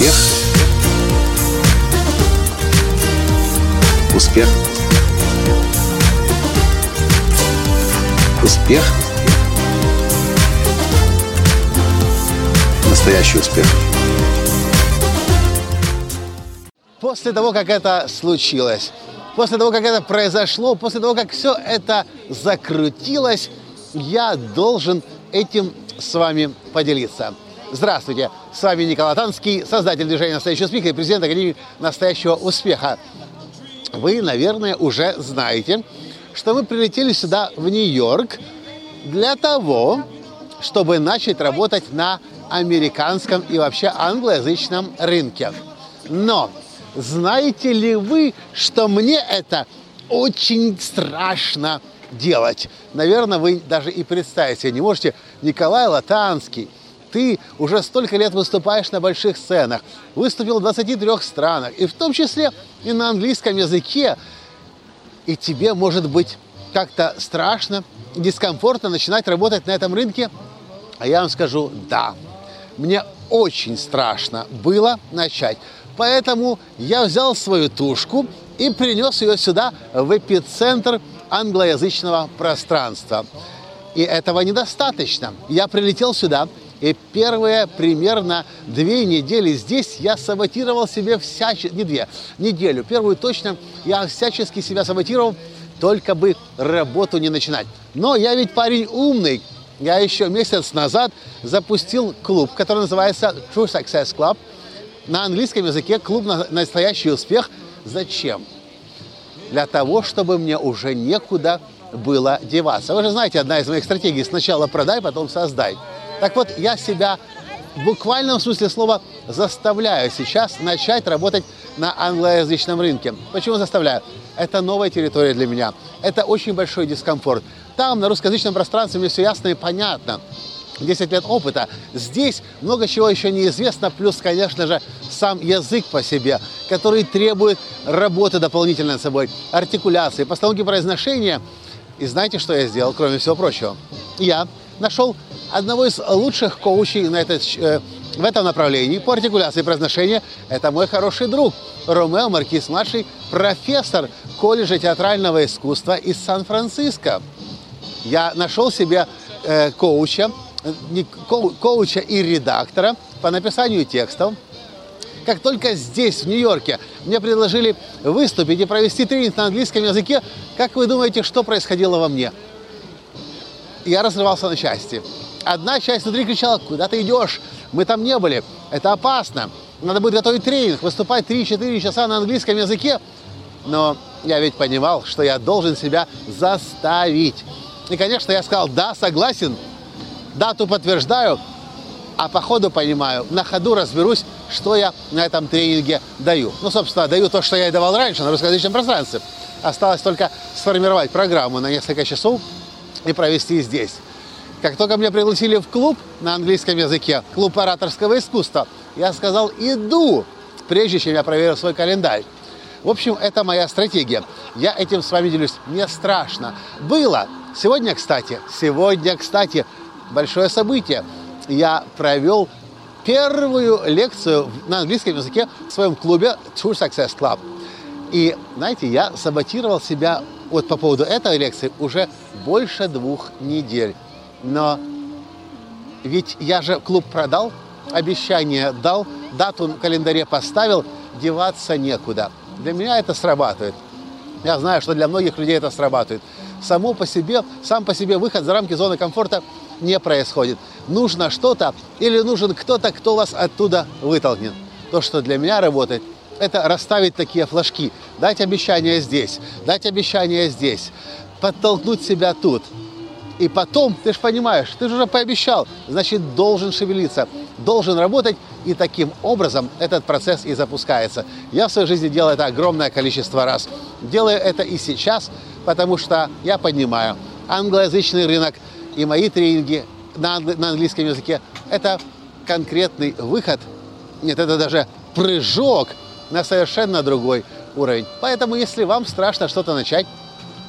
Успех. Успех. Успех. Настоящий успех. После того, как это случилось, после того, как это произошло, после того, как все это закрутилось, я должен этим с вами поделиться. Здравствуйте, с вами Николай Танский, создатель движения «Настоящий успех» и президент Академии «Настоящего успеха». Вы, наверное, уже знаете, что мы прилетели сюда, в Нью-Йорк, для того, чтобы начать работать на американском и вообще англоязычном рынке. Но знаете ли вы, что мне это очень страшно делать? Наверное, вы даже и представить себе не можете. Николай Латанский, ты уже столько лет выступаешь на больших сценах, выступил в 23 странах, и в том числе и на английском языке. И тебе может быть как-то страшно, дискомфортно начинать работать на этом рынке? А я вам скажу, да, мне очень страшно было начать. Поэтому я взял свою тушку и принес ее сюда, в эпицентр англоязычного пространства. И этого недостаточно. Я прилетел сюда, и первые примерно две недели здесь я саботировал себе всячески, не две, неделю, первую точно я всячески себя саботировал, только бы работу не начинать. Но я ведь парень умный. Я еще месяц назад запустил клуб, который называется True Success Club. На английском языке клуб на настоящий успех. Зачем? Для того, чтобы мне уже некуда было деваться. Вы же знаете, одна из моих стратегий – сначала продай, потом создай. Так вот, я себя в буквальном смысле слова заставляю сейчас начать работать на англоязычном рынке. Почему заставляю? Это новая территория для меня. Это очень большой дискомфорт. Там, на русскоязычном пространстве, мне все ясно и понятно. 10 лет опыта. Здесь много чего еще неизвестно, плюс, конечно же, сам язык по себе, который требует работы дополнительно над собой, артикуляции, постановки произношения. И знаете, что я сделал, кроме всего прочего? Я нашел одного из лучших коучей на этот, э, в этом направлении по артикуляции произношения. Это мой хороший друг Ромео Маркис-младший, профессор колледжа театрального искусства из Сан-Франциско. Я нашел себе э, коуча, не, ко, коуча и редактора по написанию текстов. Как только здесь, в Нью-Йорке, мне предложили выступить и провести тренинг на английском языке, как вы думаете, что происходило во мне? Я разрывался на части. Одна часть внутри кричала, куда ты идешь? Мы там не были. Это опасно. Надо будет готовить тренинг, выступать 3-4 часа на английском языке. Но я ведь понимал, что я должен себя заставить. И, конечно, я сказал, да, согласен, дату подтверждаю, а по ходу понимаю, на ходу разберусь, что я на этом тренинге даю. Ну, собственно, даю то, что я и давал раньше на русскоязычном пространстве. Осталось только сформировать программу на несколько часов и провести здесь. Как только меня пригласили в клуб на английском языке, клуб ораторского искусства, я сказал «иду», прежде чем я проверил свой календарь. В общем, это моя стратегия. Я этим с вами делюсь. Мне страшно. Было. Сегодня, кстати, сегодня, кстати, большое событие. Я провел первую лекцию на английском языке в своем клубе True Success Club. И, знаете, я саботировал себя вот по поводу этой лекции уже больше двух недель. Но ведь я же клуб продал, обещание дал, дату в календаре поставил, деваться некуда. Для меня это срабатывает. Я знаю, что для многих людей это срабатывает. Само по себе, сам по себе выход за рамки зоны комфорта не происходит. Нужно что-то или нужен кто-то, кто вас оттуда вытолкнет. То, что для меня работает, это расставить такие флажки, дать обещание здесь, дать обещание здесь, подтолкнуть себя тут – и потом, ты же понимаешь, ты же уже пообещал, значит, должен шевелиться, должен работать, и таким образом этот процесс и запускается. Я в своей жизни делаю это огромное количество раз. Делаю это и сейчас, потому что я понимаю, англоязычный рынок и мои тренинги на, на английском языке – это конкретный выход, нет, это даже прыжок на совершенно другой уровень. Поэтому, если вам страшно что-то начать,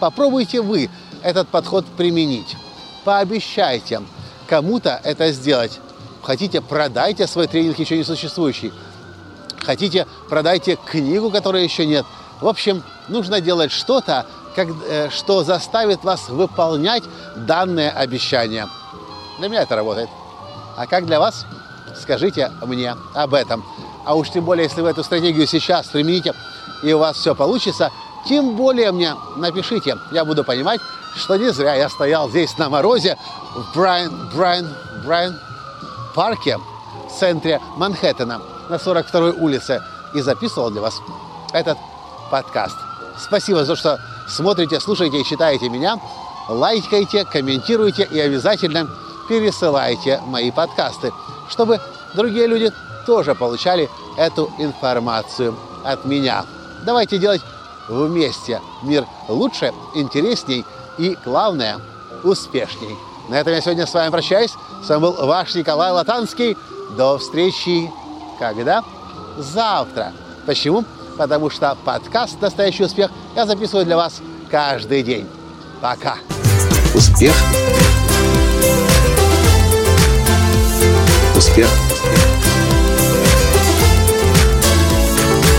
попробуйте вы этот подход применить. Пообещайте кому-то это сделать. Хотите, продайте свой тренинг еще не существующий. Хотите, продайте книгу, которой еще нет. В общем, нужно делать что-то, как, э, что заставит вас выполнять данное обещание. Для меня это работает. А как для вас? Скажите мне об этом. А уж тем более, если вы эту стратегию сейчас примените, и у вас все получится, тем более мне напишите. Я буду понимать, что не зря я стоял здесь на морозе в Брайан, Брайан, Брайан парке в центре Манхэттена на 42-й улице и записывал для вас этот подкаст. Спасибо за то, что смотрите, слушаете и читаете меня. Лайкайте, комментируйте и обязательно пересылайте мои подкасты, чтобы другие люди тоже получали эту информацию от меня. Давайте делать вместе мир лучше, интересней и, главное, успешней. На этом я сегодня с вами прощаюсь. С вами был ваш Николай Латанский. До встречи когда? Завтра. Почему? Потому что подкаст «Настоящий успех» я записываю для вас каждый день. Пока. Успех. Успех.